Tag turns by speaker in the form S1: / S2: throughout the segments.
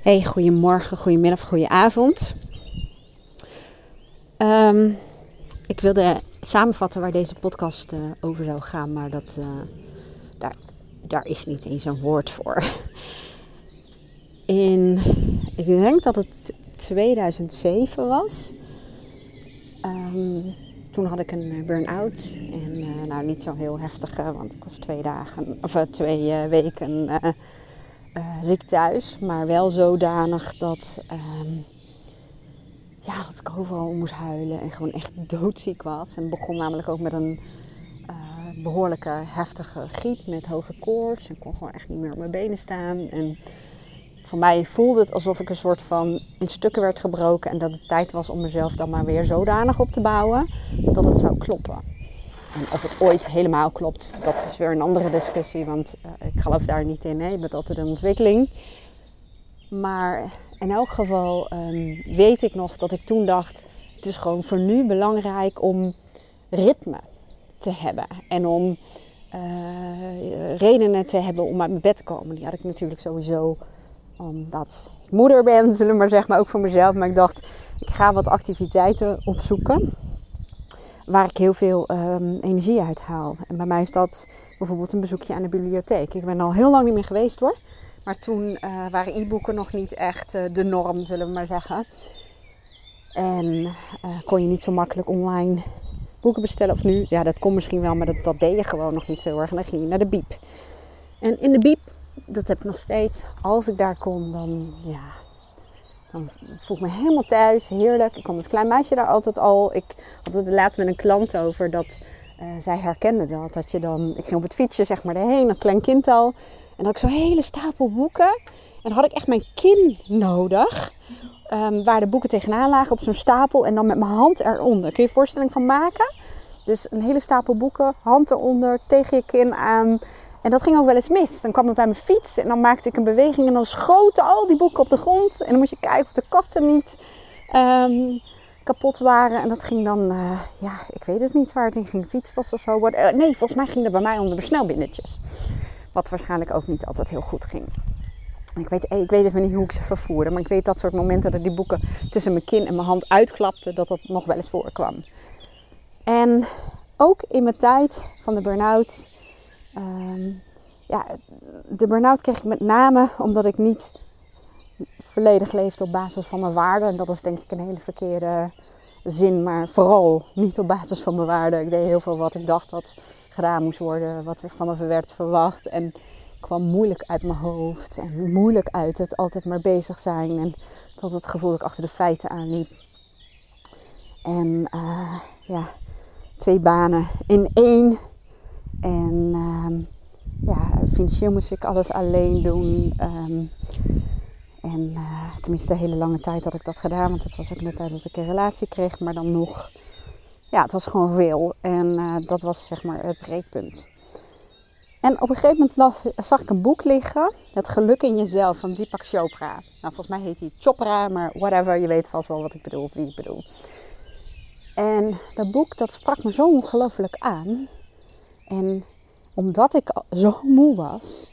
S1: Hey, goedemorgen, goedemiddag, goedenavond. Um, ik wilde samenvatten waar deze podcast uh, over zou gaan, maar dat, uh, daar, daar is niet eens een woord voor. In, ik denk dat het 2007 was. Um, toen had ik een burn-out. En nou, niet zo heel heftige, want ik was twee dagen, of twee weken ziek thuis, maar wel zodanig dat, uh, ja, dat ik overal moest huilen en gewoon echt doodziek was. En begon namelijk ook met een uh, behoorlijke heftige griep met hoge koorts. En kon gewoon echt niet meer op mijn benen staan. En voor mij voelde het alsof ik een soort van in stukken werd gebroken en dat het tijd was om mezelf dan maar weer zodanig op te bouwen dat het zou kloppen. Of het ooit helemaal klopt, dat is weer een andere discussie, want uh, ik geloof daar niet in. Hè? Je bent altijd een ontwikkeling. Maar in elk geval um, weet ik nog dat ik toen dacht: het is gewoon voor nu belangrijk om ritme te hebben en om uh, redenen te hebben om uit mijn bed te komen. Die had ik natuurlijk sowieso omdat ik moeder ben, zullen we maar zeggen, maar ook voor mezelf. Maar ik dacht, ik ga wat activiteiten opzoeken waar ik heel veel um, energie uit haal. En bij mij is dat bijvoorbeeld een bezoekje aan de bibliotheek. Ik ben al heel lang niet meer geweest hoor. Maar toen uh, waren e-boeken nog niet echt uh, de norm, zullen we maar zeggen. En uh, kon je niet zo makkelijk online boeken bestellen. Of nu, ja, dat kon misschien wel, maar dat, dat deed je gewoon nog niet zo erg. En dan ging je naar de biep. En in de biep, dat heb ik nog steeds. Als ik daar kon, dan ja, dan voel ik me helemaal thuis, heerlijk. Ik kwam als klein meisje daar altijd al. Ik had het laatst met een klant over dat uh, zij herkende dat. Dat je dan, ik ging op het fietsje zeg maar erheen als klein kind al. En had ik zo'n hele stapel boeken. En had ik echt mijn kin nodig. Um, waar de boeken tegenaan lagen op zo'n stapel. En dan met mijn hand eronder. Kun je je voorstelling van maken? Dus een hele stapel boeken, hand eronder, tegen je kin aan. En dat ging ook wel eens mis. Dan kwam ik bij mijn fiets en dan maakte ik een beweging en dan schoten al die boeken op de grond. En dan moest je kijken of de katten niet um, kapot waren. En dat ging dan, uh, ja, ik weet het niet waar het in ging, fietstas of zo. Uh, nee, volgens mij ging dat bij mij onder de snelbindertjes. Wat waarschijnlijk ook niet altijd heel goed ging. Ik weet, ik weet even niet hoe ik ze vervoerde, maar ik weet dat soort momenten dat die boeken tussen mijn kin en mijn hand uitklapten, dat dat nog wel eens voorkwam. En ook in mijn tijd van de burn-out Um, ja, de burn-out kreeg ik met name omdat ik niet volledig leefde op basis van mijn waarden. En dat is denk ik een hele verkeerde zin, maar vooral niet op basis van mijn waarden. Ik deed heel veel wat ik dacht dat gedaan moest worden, wat van me werd verwacht. En kwam moeilijk uit mijn hoofd en moeilijk uit het altijd maar bezig zijn. En tot het gevoel dat ik achter de feiten aanliep. En uh, ja, twee banen in één en um, ja, financieel moest ik alles alleen doen. Um, en uh, tenminste, de hele lange tijd had ik dat gedaan. Want het was ook de tijd dat ik een relatie kreeg. Maar dan nog, ja, het was gewoon veel. En uh, dat was zeg maar het breekpunt. En op een gegeven moment las, zag ik een boek liggen. Het geluk in jezelf van Deepak Chopra. Nou, volgens mij heet hij Chopra, maar whatever. Je weet vast wel wat ik bedoel, wie ik bedoel. En dat boek, dat sprak me zo ongelooflijk aan. En omdat ik zo moe was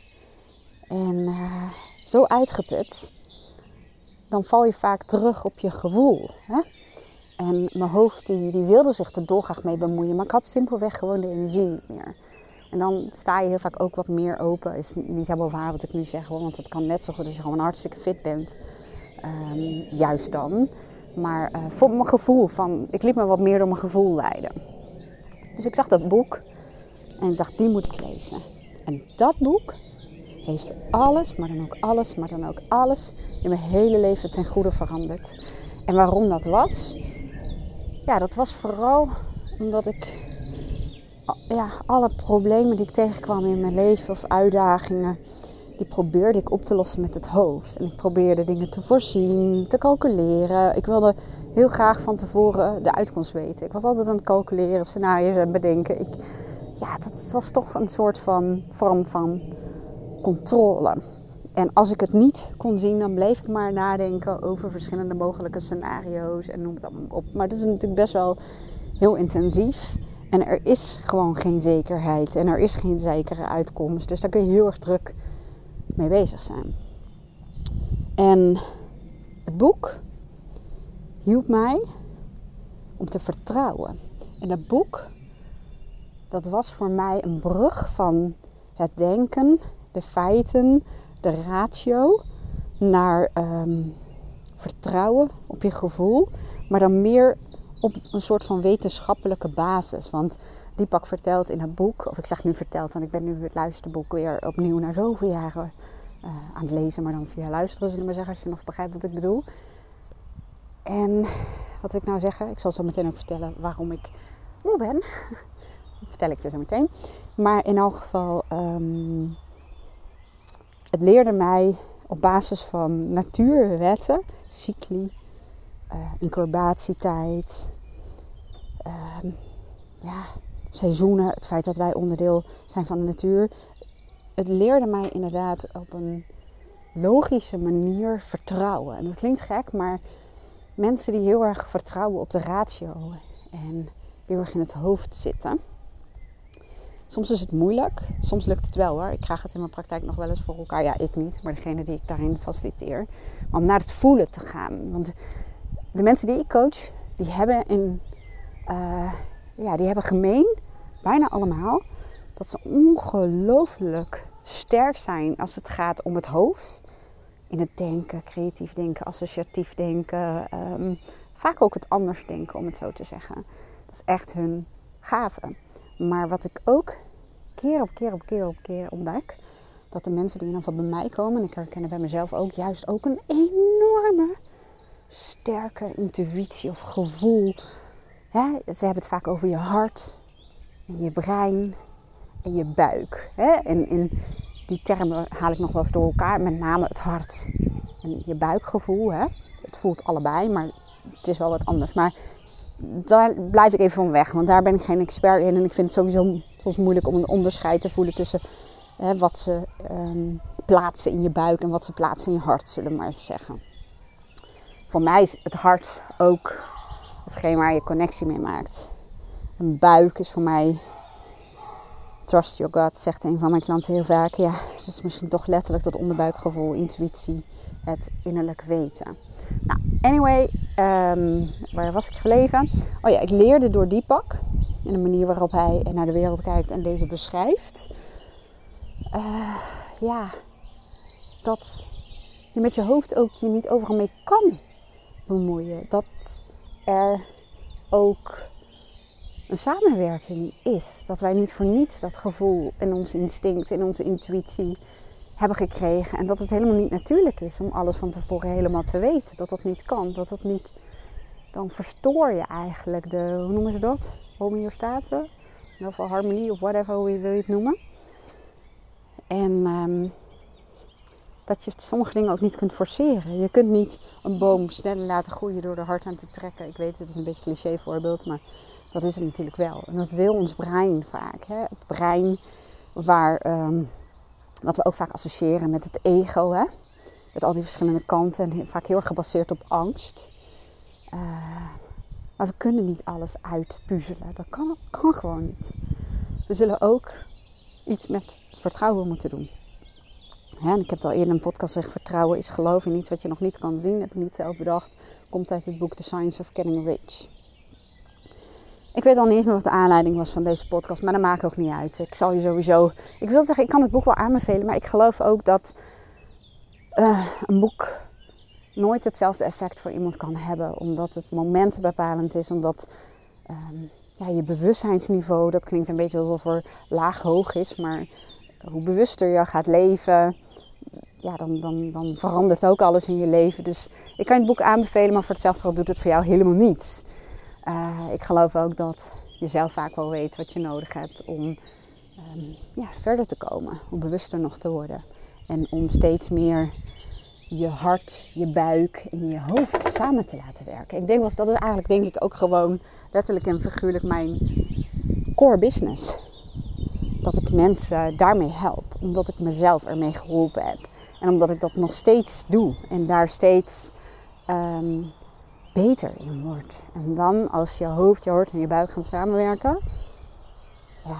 S1: en uh, zo uitgeput, dan val je vaak terug op je gevoel. Hè? En mijn hoofd die, die wilde zich er dolgraag mee bemoeien, maar ik had simpelweg gewoon de energie niet meer. En dan sta je heel vaak ook wat meer open. Is niet helemaal waar wat ik nu zeg, want het kan net zo goed als je gewoon hartstikke fit bent. Um, juist dan. Maar uh, voor mijn gevoel van, ik liet me wat meer door mijn gevoel leiden. Dus ik zag dat boek en ik dacht, die moet ik lezen. En dat boek heeft alles, maar dan ook alles, maar dan ook alles in mijn hele leven ten goede veranderd. En waarom dat was? Ja, dat was vooral omdat ik ja, alle problemen die ik tegenkwam in mijn leven of uitdagingen, die probeerde ik op te lossen met het hoofd. En ik probeerde dingen te voorzien, te calculeren. Ik wilde heel graag van tevoren de uitkomst weten. Ik was altijd aan het calculeren, scenario's en bedenken. Ik, ja, dat was toch een soort van vorm van controle. En als ik het niet kon zien, dan bleef ik maar nadenken over verschillende mogelijke scenario's en noem het allemaal op. Maar het is natuurlijk best wel heel intensief. En er is gewoon geen zekerheid en er is geen zekere uitkomst. Dus daar kun je heel erg druk mee bezig zijn. En het boek hielp mij om te vertrouwen. En dat boek, dat was voor mij een brug van het denken, de feiten, de ratio naar ehm, vertrouwen op je gevoel, maar dan meer op een soort van wetenschappelijke basis. Want Deepak vertelt in het boek, of ik zeg nu verteld, want ik ben nu het luisterboek weer opnieuw na zoveel jaren uh, aan het lezen, maar dan via luisteren, zullen we maar zeggen, als je nog begrijpt wat ik bedoel. En wat wil ik nou zeggen? Ik zal zo meteen ook vertellen waarom ik moe ben. vertel ik je zo meteen. Maar in elk geval, um, het leerde mij op basis van natuurwetten, cycli, uh, incubatietijd, uh, ja, seizoenen, het feit dat wij onderdeel zijn van de natuur. Het leerde mij inderdaad op een logische manier vertrouwen. En dat klinkt gek, maar mensen die heel erg vertrouwen op de ratio en heel erg in het hoofd zitten. Soms is het moeilijk, soms lukt het wel hoor. Ik krijg het in mijn praktijk nog wel eens voor elkaar. Ja, ik niet, maar degene die ik daarin faciliteer. Om naar het voelen te gaan. Want de mensen die ik coach, die hebben, in, uh, ja, die hebben gemeen, bijna allemaal, dat ze ongelooflijk sterk zijn als het gaat om het hoofd. In het denken, creatief denken, associatief denken. Um, vaak ook het anders denken, om het zo te zeggen. Dat is echt hun gave. Maar wat ik ook keer op keer op keer op keer ontdek, dat de mensen die in ieder geval bij mij komen, en ik herken bij mezelf ook, juist ook een enorme sterke intuïtie of gevoel. Hè? Ze hebben het vaak over je hart, je brein en je buik. Hè? En die termen haal ik nog wel eens door elkaar, met name het hart en je buikgevoel. Hè? Het voelt allebei, maar het is wel wat anders. Maar daar blijf ik even van weg, want daar ben ik geen expert in. En ik vind het sowieso soms moeilijk om een onderscheid te voelen tussen hè, wat ze um, plaatsen in je buik en wat ze plaatsen in je hart, zullen we maar even zeggen. Voor mij is het hart ook hetgeen waar je connectie mee maakt. Een buik is voor mij trust your gut, zegt een van mijn klanten heel vaak. Ja, dat is misschien toch letterlijk dat onderbuikgevoel, intuïtie, het innerlijk weten. Nou, anyway, um, waar was ik gebleven? Oh ja, ik leerde door Deepak. In de manier waarop hij naar de wereld kijkt en deze beschrijft. Uh, ja, dat je met je hoofd ook je niet overal mee kan bemoeien. Dat er ook een samenwerking is. Dat wij niet voor niets dat gevoel en ons instinct en onze intuïtie hebben gekregen. En dat het helemaal niet natuurlijk is om alles van tevoren helemaal te weten. Dat dat niet kan. Dat dat niet. Dan verstoor je eigenlijk de, hoe noemen ze dat? Homeostase? In geval harmonie of whatever, hoe wil je het noemen. En um, dat je sommige dingen ook niet kunt forceren. Je kunt niet een boom sneller laten groeien door er hard aan te trekken. Ik weet, het is een beetje een cliché voorbeeld, maar dat is het natuurlijk wel. En dat wil ons brein vaak. Hè? Het brein waar, um, wat we ook vaak associëren met het ego. Hè? Met al die verschillende kanten en vaak heel erg gebaseerd op angst. Uh, maar we kunnen niet alles uitpuzzelen. Dat kan, kan gewoon niet. We zullen ook iets met vertrouwen moeten doen. En ik heb het al eerder in een podcast gezegd: vertrouwen is geloven in iets wat je nog niet kan zien. Heb ik niet zelf bedacht. Komt uit het boek The Science of Getting Rich. Ik weet al niet eens meer wat de aanleiding was van deze podcast, maar dat maakt ook niet uit. Ik zal je sowieso. Ik wil zeggen, ik kan het boek wel aanbevelen, maar ik geloof ook dat uh, een boek nooit hetzelfde effect voor iemand kan hebben, omdat het moment bepalend is, omdat um, ja, je bewustzijnsniveau, dat klinkt een beetje alsof er laag hoog is, maar hoe bewuster je gaat leven, ja, dan, dan, dan verandert ook alles in je leven. Dus ik kan het boek aanbevelen, maar voor hetzelfde geld doet het voor jou helemaal niets. Uh, ik geloof ook dat je zelf vaak wel weet wat je nodig hebt om um, ja, verder te komen. Om bewuster nog te worden. En om steeds meer je hart, je buik en je hoofd samen te laten werken. Ik denk dat is eigenlijk denk ik ook gewoon letterlijk en figuurlijk mijn core business. Dat ik mensen daarmee help. Omdat ik mezelf ermee geholpen heb. En omdat ik dat nog steeds doe. En daar steeds um, beter in wordt. En dan als je hoofd, je hart en je buik gaan samenwerken. Ja,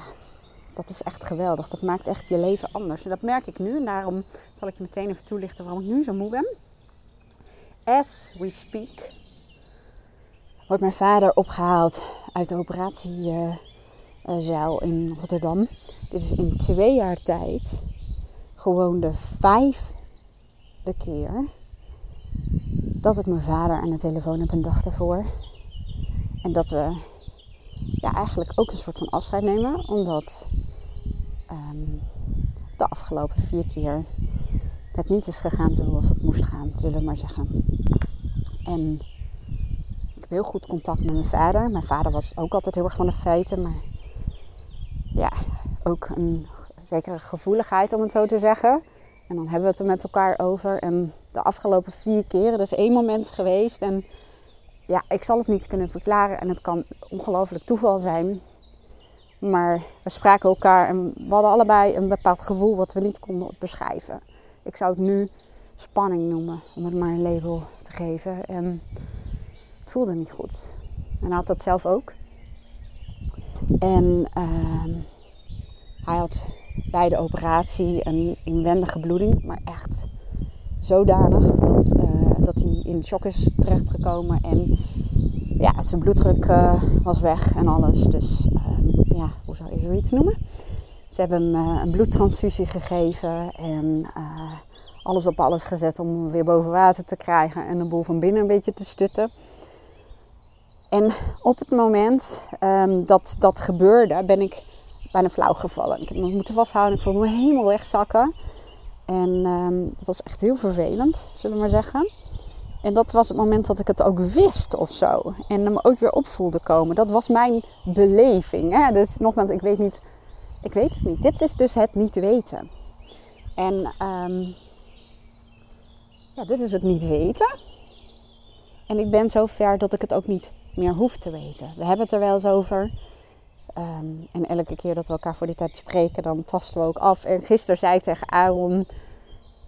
S1: dat is echt geweldig. Dat maakt echt je leven anders. En dat merk ik nu. En daarom zal ik je meteen even toelichten waarom ik nu zo moe ben. as we speak wordt mijn vader opgehaald uit de operatiezaal in Rotterdam. Dit is in twee jaar tijd gewoon de vijfde keer dat ik mijn vader aan de telefoon heb een dag ervoor. En dat we ja, eigenlijk ook een soort van afscheid nemen. Omdat ehm, de afgelopen vier keer het niet is gegaan zoals het moest gaan, zullen we maar zeggen. En ik heb heel goed contact met mijn vader. Mijn vader was ook altijd heel erg van de feiten, maar ja, ook een zekere gevoeligheid om het zo te zeggen. En dan hebben we het er met elkaar over. En de afgelopen vier keren, er is één moment geweest. En ja, ik zal het niet kunnen verklaren. En het kan ongelooflijk toeval zijn. Maar we spraken elkaar en we hadden allebei een bepaald gevoel wat we niet konden beschrijven. Ik zou het nu spanning noemen, om het maar een label te geven. En het voelde niet goed. En hij had dat zelf ook. En uh, hij had bij de operatie een inwendige bloeding, maar echt zodanig dat, uh, dat hij in shock is terechtgekomen. En ja, zijn bloeddruk uh, was weg en alles. Dus uh, ja, hoe zou je zoiets noemen? Ze hebben hem een bloedtransfusie gegeven en alles op alles gezet om hem weer boven water te krijgen en de boel van binnen een beetje te stutten. En op het moment um, dat dat gebeurde, ben ik bijna flauw gevallen. Ik heb me moeten vasthouden. Ik voelde me helemaal wegzakken. En um, het was echt heel vervelend, zullen we maar zeggen. En dat was het moment dat ik het ook wist of zo. En me ook weer op voelde komen. Dat was mijn beleving. Hè? Dus nogmaals, ik weet niet. Ik weet het niet. Dit is dus het niet weten. En um, ja, dit is het niet weten. En ik ben zo ver dat ik het ook niet meer hoef te weten. We hebben het er wel eens over. Um, en elke keer dat we elkaar voor die tijd spreken, dan tasten we ook af. En gisteren zei ik tegen Aaron,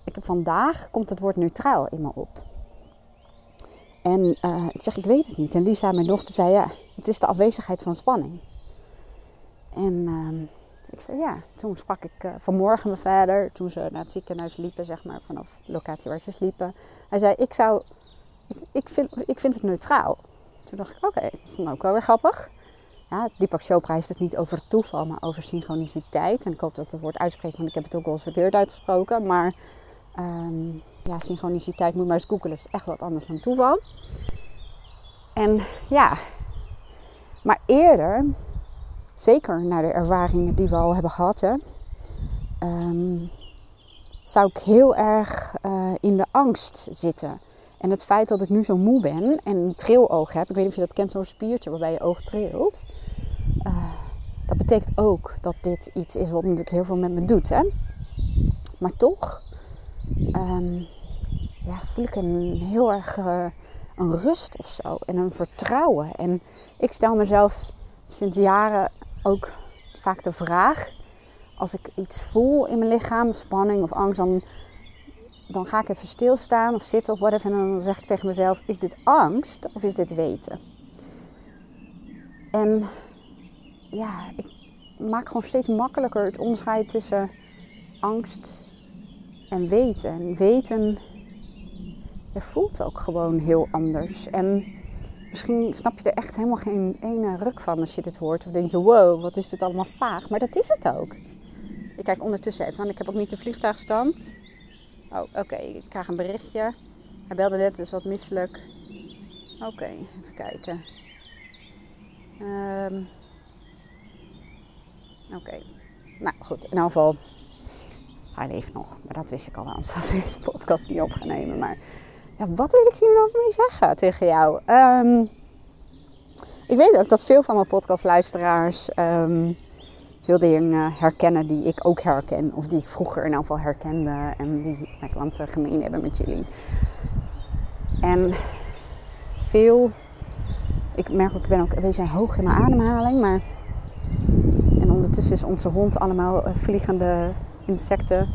S1: ik vandaag komt het woord neutraal in me op. En uh, ik zeg, ik weet het niet. En Lisa, mijn dochter, zei, ja, het is de afwezigheid van spanning. En uh, ik zei, ja. Toen sprak ik uh, vanmorgen mijn vader, toen ze naar het ziekenhuis liepen, zeg maar, vanaf de locatie waar ze sliepen. Hij zei, ik zou, ik, vind, ik vind het neutraal. Toen dacht ik, oké, dat is dan ook wel weer grappig. Ja, Deepak Chopra heeft het niet over toeval, maar over synchroniciteit. En ik hoop dat het woord uitspreekt, want ik heb het ook wel eens verkeerd uitgesproken. Maar um, ja, synchroniciteit moet maar eens googelen. is echt wat anders dan toeval. En ja, maar eerder, zeker naar de ervaringen die we al hebben gehad, hè, um, zou ik heel erg uh, in de angst zitten. En het feit dat ik nu zo moe ben en een triloog heb, ik weet niet of je dat kent, zo'n spiertje waarbij je oog trilt. Dat betekent ook dat dit iets is wat natuurlijk heel veel met me doet. Hè? Maar toch um, ja, voel ik een heel erg uh, een rust of zo en een vertrouwen. En ik stel mezelf sinds jaren ook vaak de vraag: als ik iets voel in mijn lichaam, spanning of angst, dan dan ga ik even stilstaan of zitten of whatever. En dan zeg ik tegen mezelf: is dit angst of is dit weten? En ja, ik maak gewoon steeds makkelijker het onderscheid tussen angst en weten. En weten, je voelt ook gewoon heel anders. En misschien snap je er echt helemaal geen ene ruk van als je dit hoort. Of denk je, wow, wat is dit allemaal vaag. Maar dat is het ook. Ik kijk ondertussen even, want ik heb ook niet de vliegtuigstand. Oh, oké. Ik krijg een berichtje. Hij belde net, is wat misselijk. Oké, even kijken. Um, oké. Nou goed, in ieder geval. Hij leeft nog. Maar dat wist ik al, anders had deze podcast niet op gaan nemen. Maar ja, wat wil ik hier nou mee zeggen tegen jou? Um, ik weet ook dat veel van mijn podcastluisteraars um, veel dingen herkennen die ik ook herken. Of die ik vroeger in elk geval herkende. En die mijn klanten gemeen hebben met jullie. En veel... Ik merk ook, ik ben ook een beetje hoog in mijn ademhaling. Maar... En ondertussen is onze hond allemaal eh, vliegende insecten.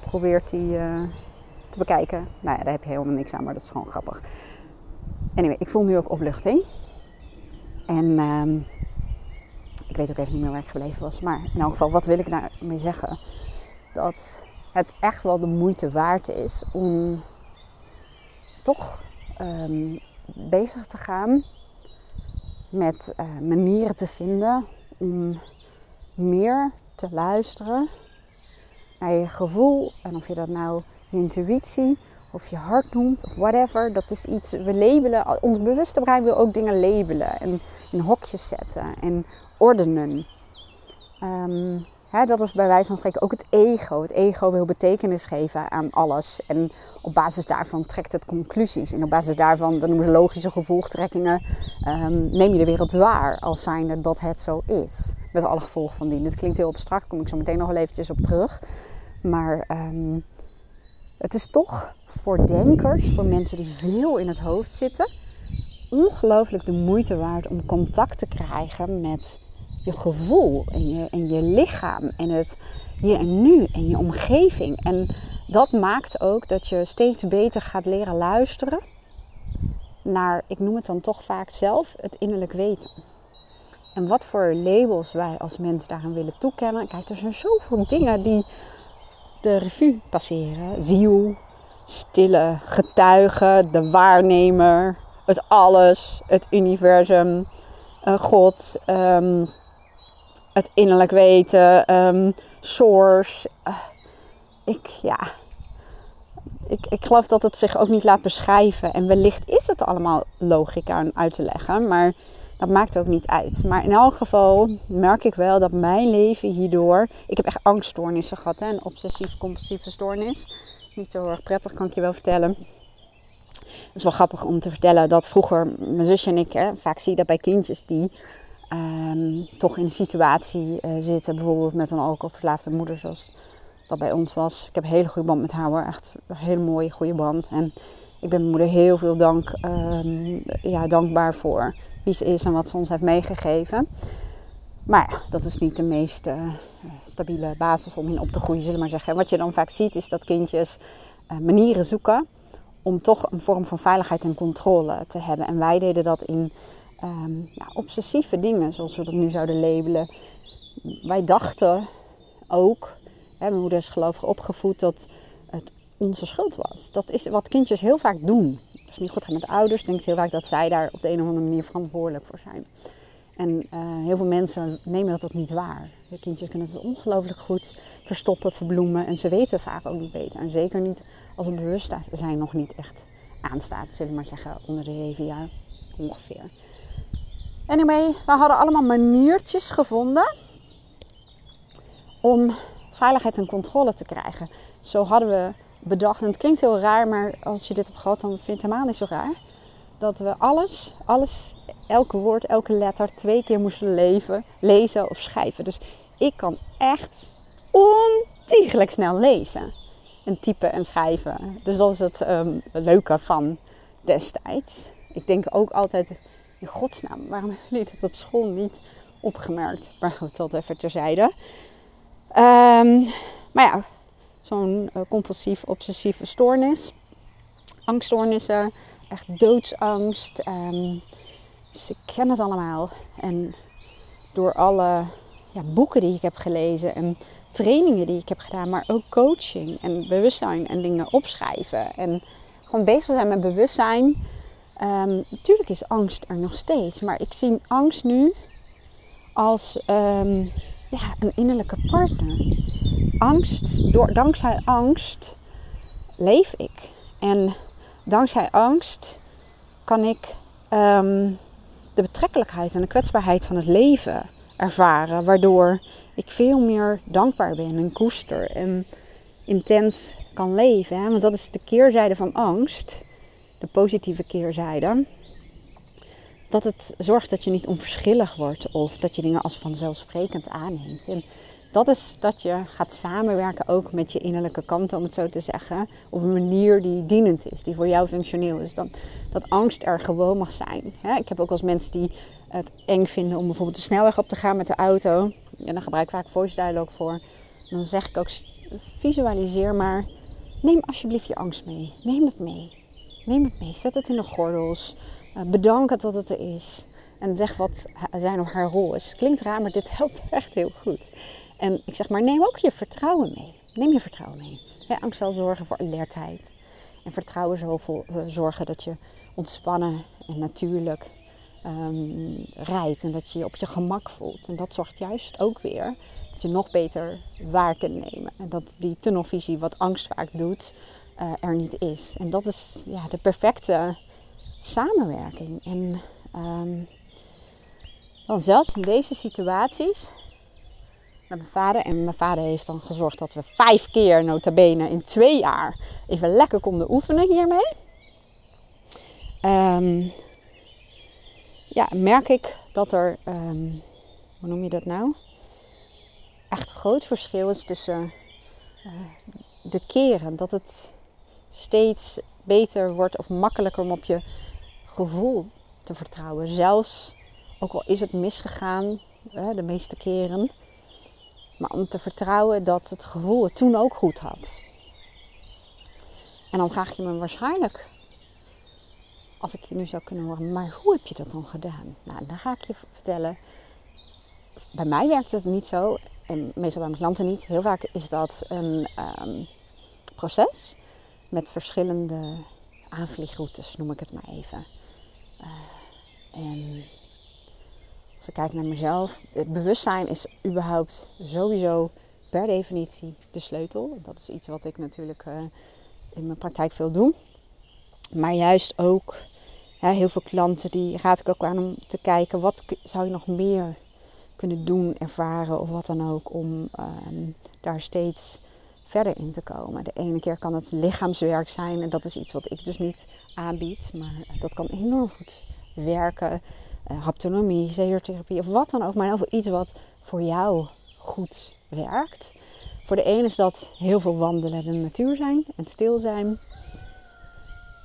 S1: Probeert hij uh, te bekijken. Nou ja, daar heb je helemaal niks aan, maar dat is gewoon grappig. Anyway, ik voel nu ook opluchting. En... Uh, ik weet ook even niet meer waar ik gebleven was. Maar in elk geval, wat wil ik daarmee zeggen? Dat het echt wel de moeite waard is om toch ehm, bezig te gaan met uh, manieren te vinden om meer te luisteren naar je gevoel. En of je dat nou je intuïtie of je hart noemt of whatever. Dat is iets, we labelen, ons bewuste brein wil ook dingen labelen en in hokjes zetten en ordenen. Um, dat is bij wijze van spreken ook het ego. Het ego wil betekenis geven aan alles. En op basis daarvan trekt het conclusies. En op basis daarvan, dan noemen ze logische gevolgtrekkingen, um, neem je de wereld waar als zijnde dat het zo is. Met alle gevolgen van die. Dit klinkt heel abstract, kom ik zo meteen nog wel eventjes op terug. Maar um, het is toch voor denkers, voor mensen die veel in het hoofd zitten, ongelooflijk de moeite waard om contact te krijgen met je gevoel en je, en je lichaam en het hier en nu en je omgeving. En dat maakt ook dat je steeds beter gaat leren luisteren naar, ik noem het dan toch vaak zelf, het innerlijk weten. En wat voor labels wij als mens daaraan willen toekennen. Kijk, er zijn zoveel dingen die de revue passeren. Ziel, stille getuige, de waarnemer, het alles, het universum, uh, God, um, innerlijk weten, um, source. Uh, ik, ja, ik, ik geloof dat het zich ook niet laat beschrijven. En wellicht is het allemaal logica uit te leggen, maar dat maakt ook niet uit. Maar in elk geval merk ik wel dat mijn leven hierdoor. Ik heb echt angststoornissen gehad, hè? een obsessief-compulsieve stoornis. Niet zo erg prettig, kan ik je wel vertellen. Het is wel grappig om te vertellen dat vroeger mijn zusje en ik, hè, vaak zie je dat bij kindjes die um, toch in een situatie uh, zitten, bijvoorbeeld met een alcoholverslaafde moeder, zoals dat bij ons was. Ik heb een hele goede band met haar hoor, echt een hele mooie, goede band. En ik ben mijn moeder heel veel dank, um, ja, dankbaar voor wie ze is en wat ze ons heeft meegegeven. Maar ja, dat is niet de meest uh, stabiele basis om in op te groeien, zullen we maar zeggen. En wat je dan vaak ziet is dat kindjes uh, manieren zoeken om toch een vorm van veiligheid en controle te hebben. En wij deden dat in ja, obsessieve dingen, zoals we dat nu zouden labelen. Wij dachten ook, hè, mijn moeder is gelovig opgevoed, dat het onze schuld was. Dat is wat kindjes heel vaak doen. Als het niet goed gaat met ouders, denk ik heel vaak dat zij daar op de een of andere manier verantwoordelijk voor zijn. En uh, heel veel mensen nemen dat ook niet waar. De kindjes kunnen het ongelooflijk goed verstoppen, verbloemen. En ze weten vaak ook niet beter. En zeker niet als het bewustzijn nog niet echt aanstaat, zullen we maar zeggen, onder de zeven jaar ongeveer. Anyway, we hadden allemaal maniertjes gevonden om veiligheid en controle te krijgen. Zo hadden we bedacht, en het klinkt heel raar, maar als je dit hebt gehad, dan vind je het helemaal niet zo raar. Dat we alles, alles, elke woord, elke letter twee keer moesten lezen of schrijven. Dus ik kan echt ontiegelijk snel lezen. En typen en schrijven. Dus dat is het um, leuke van destijds. Ik denk ook altijd, in godsnaam, waarom hebben jullie dat op school niet opgemerkt? Maar goed, dat even terzijde. Um, maar ja, zo'n uh, compulsief obsessieve stoornis. Angststoornissen, echt doodsangst. Um, dus ik ken het allemaal. En door alle ja, boeken die ik heb gelezen en trainingen die ik heb gedaan, maar ook coaching en bewustzijn en dingen opschrijven. En gewoon bezig zijn met bewustzijn. Natuurlijk is angst er nog steeds, maar ik zie angst nu als um, ja, een innerlijke partner. Angst, door, dankzij angst leef ik. En dankzij angst kan ik um, de betrekkelijkheid en de kwetsbaarheid van het leven ervaren. Waardoor ik veel meer dankbaar ben en koester en intens kan leven. Hè? Want dat is de keerzijde van angst, de positieve keerzijde. Dat het zorgt dat je niet onverschillig wordt of dat je dingen als vanzelfsprekend aanneemt. En dat is dat je gaat samenwerken ook met je innerlijke kant, om het zo te zeggen. Op een manier die dienend is, die voor jou functioneel is. Dan, dat angst er gewoon mag zijn. Ik heb ook als mensen die het eng vinden om bijvoorbeeld de snelweg op te gaan met de auto. En dan gebruik ik vaak voice dialogue voor. dan zeg ik ook, visualiseer maar. Neem alsjeblieft je angst mee. Neem het mee. Neem het mee. Zet het in de gordels. Uh, bedank het dat het er is. En zeg wat zijn of haar rol is. Klinkt raar, maar dit helpt echt heel goed. En ik zeg maar, neem ook je vertrouwen mee. Neem je vertrouwen mee. angst zal zorgen voor alertheid. En vertrouwen zal zorgen dat je ontspannen en natuurlijk um, rijdt en dat je je op je gemak voelt. En dat zorgt juist ook weer dat je nog beter waar kunt nemen. En dat die tunnelvisie, wat angst vaak doet, uh, er niet is. En dat is ja, de perfecte samenwerking. En um, dan zelfs in deze situaties met mijn vader. En mijn vader heeft dan gezorgd dat we vijf keer, nota bene, in twee jaar even lekker konden oefenen hiermee. Um, ja, merk ik dat er, um, hoe noem je dat nou? Echt groot verschil is tussen uh, de keren. Dat het steeds beter wordt of makkelijker om op je gevoel te vertrouwen. Zelfs, ook al is het misgegaan, de meeste keren. Maar om te vertrouwen dat het gevoel het toen ook goed had. En dan vraag je me waarschijnlijk als ik je nu zou kunnen horen, maar hoe heb je dat dan gedaan? Nou, dan ga ik je vertellen. Bij mij werkt het niet zo, en meestal bij mijn klanten niet. Heel vaak is dat een um, proces met verschillende aanvliegroutes, noem ik het maar even. Uh, en als ik kijk naar mezelf, het bewustzijn is überhaupt sowieso per definitie de sleutel. Dat is iets wat ik natuurlijk uh, in mijn praktijk veel doe. Maar juist ook heel veel klanten die raad ik ook aan om te kijken wat zou je nog meer kunnen doen, ervaren of wat dan ook om ehm, daar steeds verder in te komen. De ene keer kan het lichaamswerk zijn en dat is iets wat ik dus niet aanbied, maar dat kan enorm goed werken. Uh, haptonomie, zeurtherapie of wat dan ook, maar over iets wat voor jou goed werkt. Voor de ene is dat heel veel wandelen in de natuur zijn en stil zijn.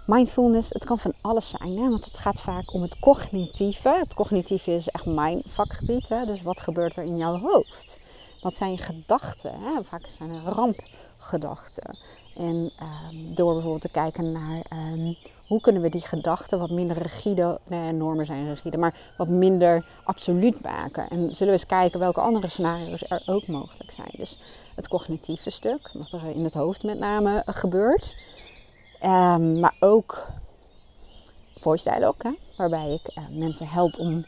S1: Mindfulness, het kan van alles zijn, hè? want het gaat vaak om het cognitieve. Het cognitieve is echt mijn vakgebied, hè? dus wat gebeurt er in jouw hoofd? Wat zijn gedachten? Hè? Vaak zijn er rampgedachten. En um, door bijvoorbeeld te kijken naar um, hoe kunnen we die gedachten wat minder rigide, nee, normen zijn rigide, maar wat minder absoluut maken. En zullen we eens kijken welke andere scenario's er ook mogelijk zijn. Dus het cognitieve stuk, wat er in het hoofd met name gebeurt. Um, maar ook voice dialogue, waarbij ik uh, mensen help om,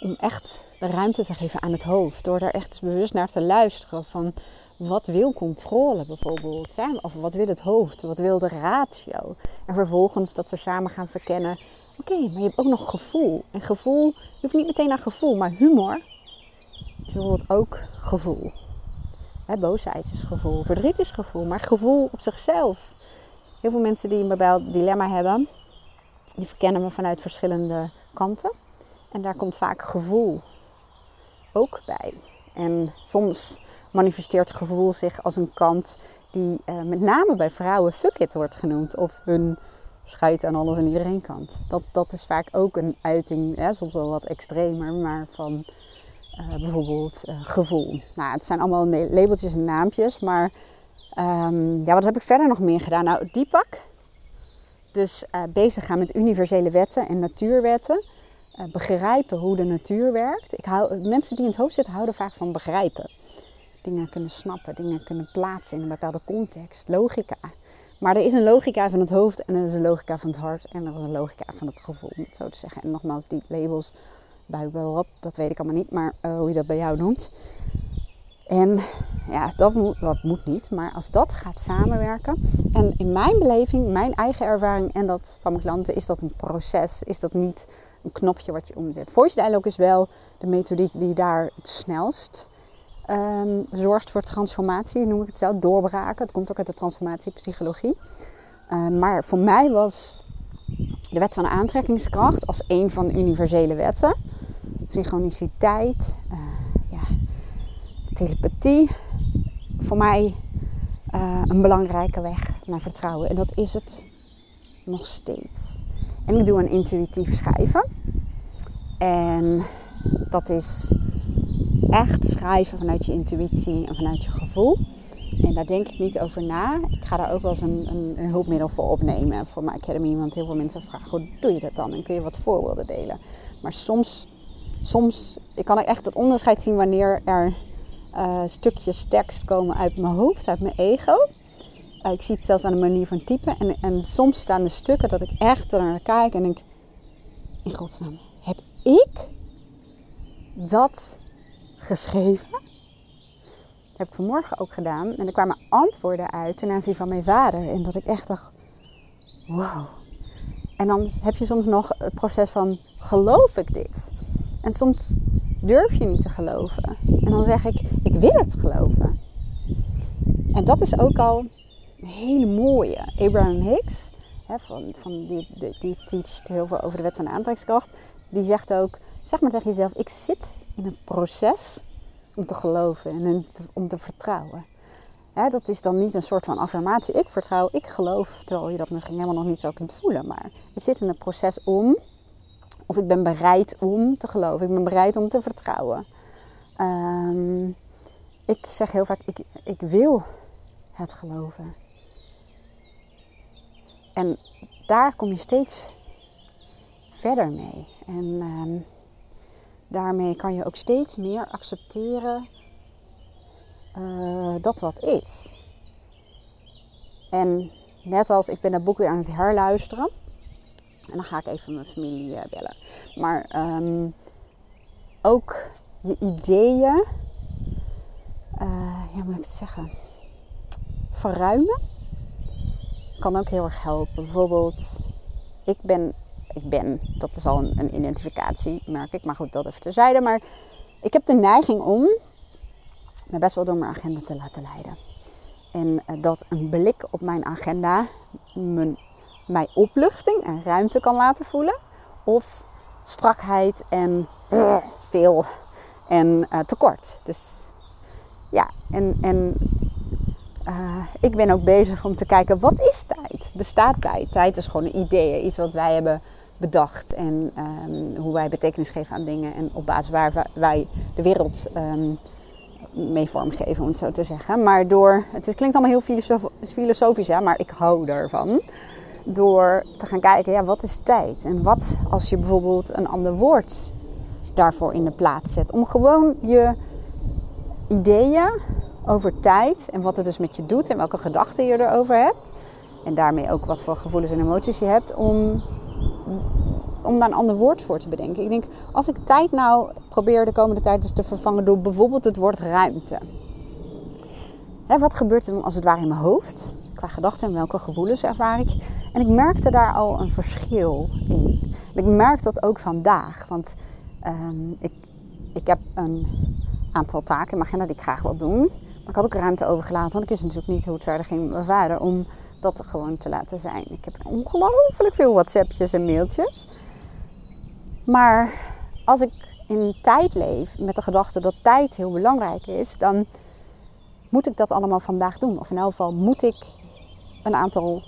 S1: om echt de ruimte te geven aan het hoofd. Door daar echt bewust naar te luisteren van wat wil controle bijvoorbeeld? Zijn? Of wat wil het hoofd? Wat wil de ratio? En vervolgens dat we samen gaan verkennen. Oké, maar je hebt ook nog gevoel. En gevoel, je hoeft niet meteen naar gevoel, maar humor is bijvoorbeeld ook gevoel. Hè, boosheid is gevoel, verdriet is gevoel, maar gevoel op zichzelf Heel veel mensen die een bepaald dilemma hebben, die verkennen me vanuit verschillende kanten. En daar komt vaak gevoel ook bij. En soms manifesteert gevoel zich als een kant die uh, met name bij vrouwen fuck it wordt genoemd. Of hun scheidt aan alles en iedereen kant. Dat, dat is vaak ook een uiting, soms wel wat extremer, maar van uh, bijvoorbeeld uh, gevoel. Nou, het zijn allemaal labeltjes en naampjes, maar Um, ja, wat heb ik verder nog meer gedaan? Nou, Deepak. Dus bezig gaan met universele wetten en natuurwetten. Uh, begrijpen hoe de natuur werkt. Ik hou, mensen die in het hoofd zitten houden vaak van begrijpen. Dingen kunnen snappen, dingen kunnen plaatsen in een bepaalde context. Logica. Maar er is een logica van het hoofd en er is een logica van het hart en er is een logica van het gevoel, om het zo te zeggen. En nogmaals, die labels buik wel op, dat weet ik allemaal niet, maar uh, hoe je dat bij jou noemt. En ja, dat moet, dat moet niet. Maar als dat gaat samenwerken. En in mijn beleving, mijn eigen ervaring en dat van mijn klanten, is dat een proces. Is dat niet een knopje wat je omzet. Voice is wel de methodiek die daar het snelst um, zorgt voor transformatie, noem ik het zelf, doorbraken. Het komt ook uit de transformatiepsychologie. Um, maar voor mij was de wet van aantrekkingskracht als een van de universele wetten. Synchroniciteit, uh, telepathie voor mij uh, een belangrijke weg naar vertrouwen. En dat is het nog steeds. En ik doe een intuïtief schrijven. En dat is echt schrijven vanuit je intuïtie en vanuit je gevoel. En daar denk ik niet over na. Ik ga daar ook wel eens een, een, een, hulpmiddel voor opnemen voor mijn academy. Want heel veel mensen vragen, hoe doe je dat dan? En kun je wat voorbeelden delen? Maar soms, soms ik kan ik echt het onderscheid zien wanneer er uh, stukjes tekst komen uit mijn hoofd, uit mijn ego. Uh, ik zie het zelfs aan de manier van typen. En, en soms staan er stukken dat ik echt er naar kijk en denk: in godsnaam, heb ik dat geschreven? Dat heb ik vanmorgen ook gedaan. En er kwamen antwoorden uit ten aanzien van mijn vader. En dat ik echt dacht: wow. En dan heb je soms nog het proces van: geloof ik dit? En soms durf je niet te geloven. En dan zeg ik: ik wil het geloven. En dat is ook al een hele mooie. Abraham Hicks, hè, van, van die, die, die heel veel over de wet van de aantrekkingskracht. Die zegt ook, zeg maar tegen jezelf, ik zit in het proces om te geloven en om te vertrouwen. Hè, dat is dan niet een soort van affirmatie. Ik vertrouw, ik geloof, terwijl je dat misschien helemaal nog niet zo kunt voelen. Maar ik zit in het proces om, of ik ben bereid om te geloven. Ik ben bereid om te vertrouwen. Um, ik zeg heel vaak, ik, ik wil het geloven. En daar kom je steeds verder mee. En um, daarmee kan je ook steeds meer accepteren uh, dat wat is. En net als ik ben dat boek weer aan het herluisteren. En dan ga ik even mijn familie uh, bellen. Maar um, ook je ideeën uh, ja, moet ik het zeggen, verruimen kan ook heel erg helpen. Bijvoorbeeld, ik ben, ik ben, dat is al een, een identificatie, merk ik, maar goed, dat even terzijde. Maar ik heb de neiging om me best wel door mijn agenda te laten leiden. En uh, dat een blik op mijn agenda mijn, mij opluchting en ruimte kan laten voelen. Of strakheid en uh, veel en uh, tekort. Dus ja, en, en uh, ik ben ook bezig om te kijken, wat is tijd? Bestaat tijd? Tijd is gewoon een idee, iets wat wij hebben bedacht. En um, hoe wij betekenis geven aan dingen. En op basis waar wij de wereld um, mee vormgeven, om het zo te zeggen. Maar door, het klinkt allemaal heel filosof, filosofisch, hè, maar ik hou ervan. Door te gaan kijken, ja, wat is tijd? En wat als je bijvoorbeeld een ander woord daarvoor in de plaats zet? Om gewoon je ideeën over tijd en wat het dus met je doet en welke gedachten je erover hebt. En daarmee ook wat voor gevoelens en emoties je hebt om, om daar een ander woord voor te bedenken. Ik denk, als ik tijd nou probeer de komende tijd eens te vervangen door bijvoorbeeld het woord ruimte. Hè, wat gebeurt er dan als het ware in mijn hoofd? Qua gedachten en welke gevoelens ervaar ik? En ik merkte daar al een verschil in. En ik merk dat ook vandaag. Want um, ik, ik heb een aantal taken in mijn agenda die ik graag wil doen. Ik had ook ruimte overgelaten, want ik wist natuurlijk niet hoe het verder ging met mijn vader, om dat gewoon te laten zijn. Ik heb ongelooflijk veel WhatsAppjes en mailtjes. Maar als ik in tijd leef met de gedachte dat tijd heel belangrijk is, dan moet ik dat allemaal vandaag doen. Of in elk geval moet ik een aantal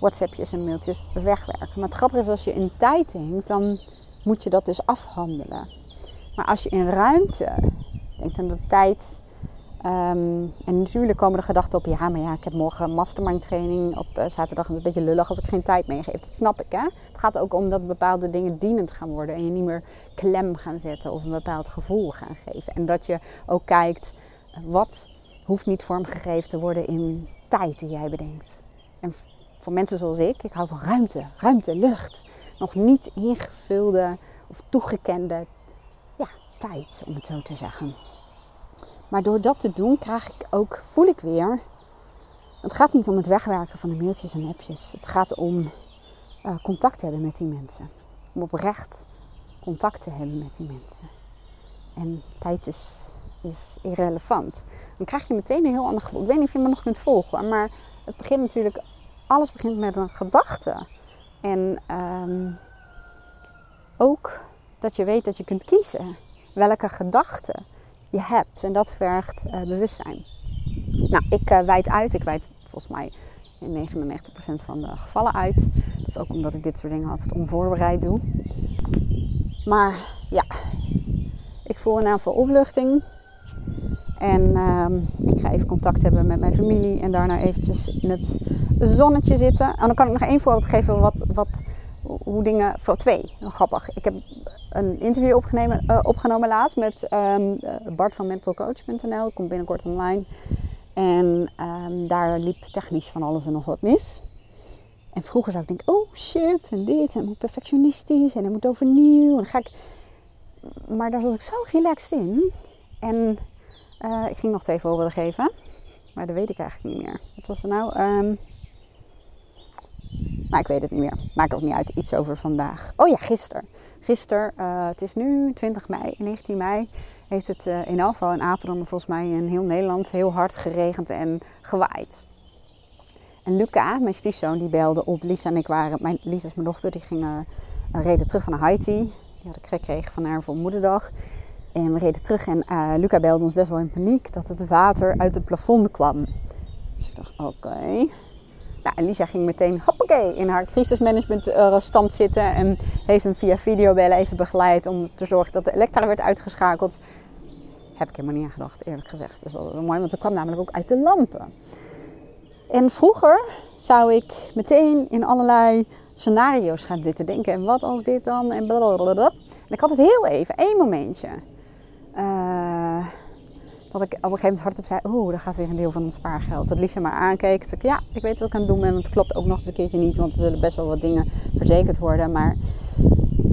S1: WhatsAppjes en mailtjes wegwerken. Maar het grappige is, als je in tijd denkt, dan moet je dat dus afhandelen. Maar als je in ruimte denkt aan de tijd. Um, en natuurlijk komen de gedachten op, ja, maar ja, ik heb morgen mastermind training op uh, zaterdag. Het is een beetje lullig als ik geen tijd meegeef. Dat snap ik, hè. Het gaat ook om dat bepaalde dingen dienend gaan worden. En je niet meer klem gaan zetten of een bepaald gevoel gaan geven. En dat je ook kijkt, wat hoeft niet vormgegeven te worden in tijd die jij bedenkt. En voor mensen zoals ik, ik hou van ruimte, ruimte, lucht. Nog niet ingevulde of toegekende ja, tijd, om het zo te zeggen. Maar door dat te doen krijg ik ook, voel ik weer. Het gaat niet om het wegwerken van de mailtjes en appjes. Het gaat om uh, contact hebben met die mensen. Om oprecht contact te hebben met die mensen. En tijd is, is irrelevant. Dan krijg je meteen een heel ander gevoel. Ik weet niet of je me nog kunt volgen, maar het begint natuurlijk. Alles begint met een gedachte. En um, ook dat je weet dat je kunt kiezen welke gedachten je hebt. En dat vergt uh, bewustzijn. Nou, ik uh, wijd uit. Ik wijd volgens mij in 99% van de gevallen uit. Dus ook omdat ik dit soort dingen altijd onvoorbereid doe. Maar ja, ik voel een aantal opluchting. En uh, ik ga even contact hebben met mijn familie en daarna eventjes in het zonnetje zitten. En dan kan ik nog één voorbeeld geven wat, wat, hoe dingen... Voor twee, grappig. Ik heb een interview opgenomen, uh, opgenomen laatst met um, Bart van mentalcoach.nl. Komt binnenkort online. En ehm, daar liep technisch van alles en nog wat mis. En vroeger zou ik denken, oh shit, en dit, en moet perfectionistisch, en het moet overnieuw. En dan ga ik... Maar daar zat ik zo relaxed in. En uh, ik ging nog twee voorbeelden geven. Maar dat weet ik eigenlijk niet meer. Wat was er nou? Um, maar ik weet het niet meer. Maakt ook niet uit. Iets over vandaag. Oh ja, gisteren. Gisteren, uh, het is nu 20 mei. 19 mei heeft het uh, in Alphen in Apeldoorn volgens mij in heel Nederland heel hard geregend en gewaaid. En Luca, mijn stiefzoon, die belde op. Lisa en ik waren, mijn, Lisa is mijn dochter, die gingen uh, reden terug van Haiti. Die had ik gekregen van haar voor moederdag. En we reden terug en Luca belde ons best wel in paniek dat het water uit het plafond kwam. Dus ik dacht, oké. Nou, Lisa ging meteen, hoppakee, in haar crisismanagement uh, stand zitten. En heeft hem via videobellen even begeleid om te zorgen dat de elektra werd uitgeschakeld. Heb ik helemaal niet aan gedacht, eerlijk gezegd. Dat is wel mooi, want het kwam namelijk ook uit de lampen. En vroeger zou ik meteen in allerlei scenario's gaan zitten denken. En wat als dit dan? En blablabla. En ik had het heel even, één momentje. Uh, dat ik op een gegeven moment hardop zei: Oeh, daar gaat weer een deel van ons spaargeld. Dat Lisa maar aankeek. Dat ja, ik weet wat ik aan het doen ben. Want het klopt ook nog eens een keertje niet. Want er zullen best wel wat dingen verzekerd worden. Maar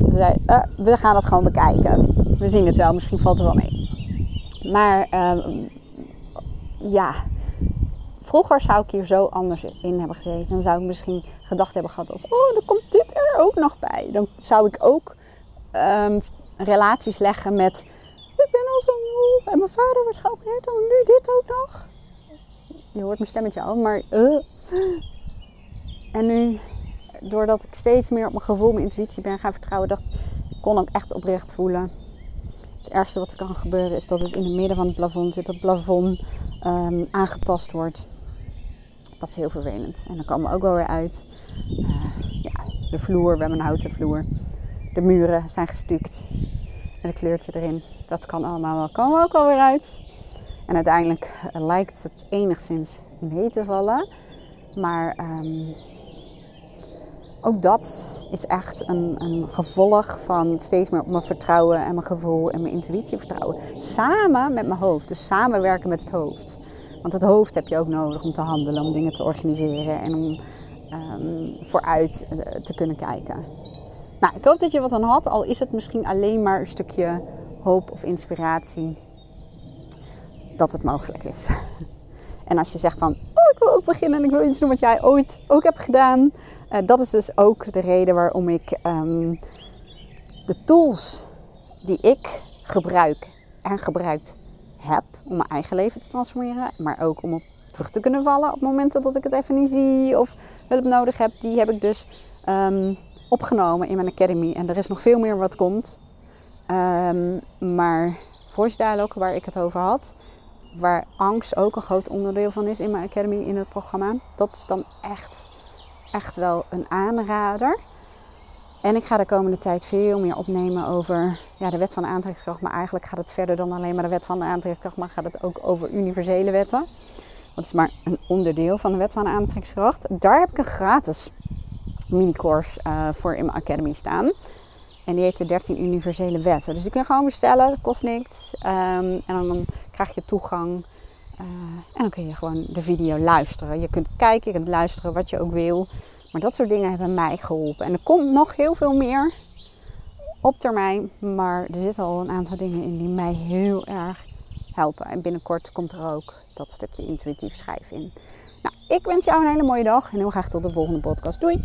S1: ze zei: uh, We gaan het gewoon bekijken. We zien het wel. Misschien valt het wel mee. Maar uh, ja, vroeger zou ik hier zo anders in hebben gezeten. Dan zou ik misschien gedacht hebben gehad als, oh, dan komt dit er ook nog bij. Dan zou ik ook um, relaties leggen met, ik ben al zo moe en mijn vader wordt geopereerd en nu dit ook nog. Je hoort mijn stemmetje al, maar... Uh. En nu, doordat ik steeds meer op mijn gevoel, mijn intuïtie ben gaan vertrouwen, dacht ik, kon ook echt oprecht voelen. Het ergste wat er kan gebeuren is dat het in het midden van het plafond zit, dat het plafond um, aangetast wordt dat is heel vervelend. En dan komen we ook wel weer uit. Uh, ja, de vloer, we hebben een houten vloer. De muren zijn gestuukt. Met een kleurtje erin. Dat kan allemaal wel. Komen we ook alweer uit. En uiteindelijk uh, lijkt het enigszins mee te vallen. Maar um, ook dat is echt een, een, gevolg van steeds meer op mijn vertrouwen en mijn gevoel en mijn intuïtie vertrouwen. Samen met mijn hoofd. Dus samenwerken met het hoofd. Want het hoofd heb je ook nodig om te handelen, om dingen te organiseren en om um, vooruit uh, te kunnen kijken. Nou, ik hoop dat je wat aan had, al is het misschien alleen maar een stukje hoop of inspiratie dat het mogelijk is. En als je zegt van, oh ik wil ook beginnen en ik wil iets doen wat jij ooit ook hebt gedaan. Uh, dat is dus ook de reden waarom ik um, de tools die ik gebruik en gebruikt heb om mijn eigen leven te transformeren, maar ook om op terug te kunnen vallen op momenten dat ik het even niet zie of hulp nodig heb, die heb ik dus um, opgenomen in mijn academy. En er is nog veel meer wat komt. Um, maar Voice Dialogue, waar ik het over had, waar angst ook een groot onderdeel van is in mijn academy, in het programma, dat is dan echt, echt wel een aanrader. En ik ga de komende tijd veel meer opnemen over ja, de wet van aantrekkingskracht. Maar eigenlijk gaat het verder dan alleen maar de wet van de aantrekkingskracht. Maar gaat het ook over universele wetten. Dat is maar een onderdeel van de wet van aantrekkingskracht. Daar heb ik een gratis mini-course uh, voor in mijn academy staan. En die heet de 13 universele wetten. Dus je gewoon bestellen, dat kost niks. Um, en dan, krijg je toegang. Uh, en dan kun je gewoon de video luisteren. Je kunt het kijken, je kunt luisteren wat je ook wil. Maar dat soort dingen hebben mij geholpen. En er komt nog heel veel meer op termijn. Maar er zitten al een aantal dingen in die mij heel erg helpen. En binnenkort komt er ook dat stukje intuïtief schrijven in. Nou, ik wens jou een hele mooie dag en heel graag tot de volgende podcast. Doei!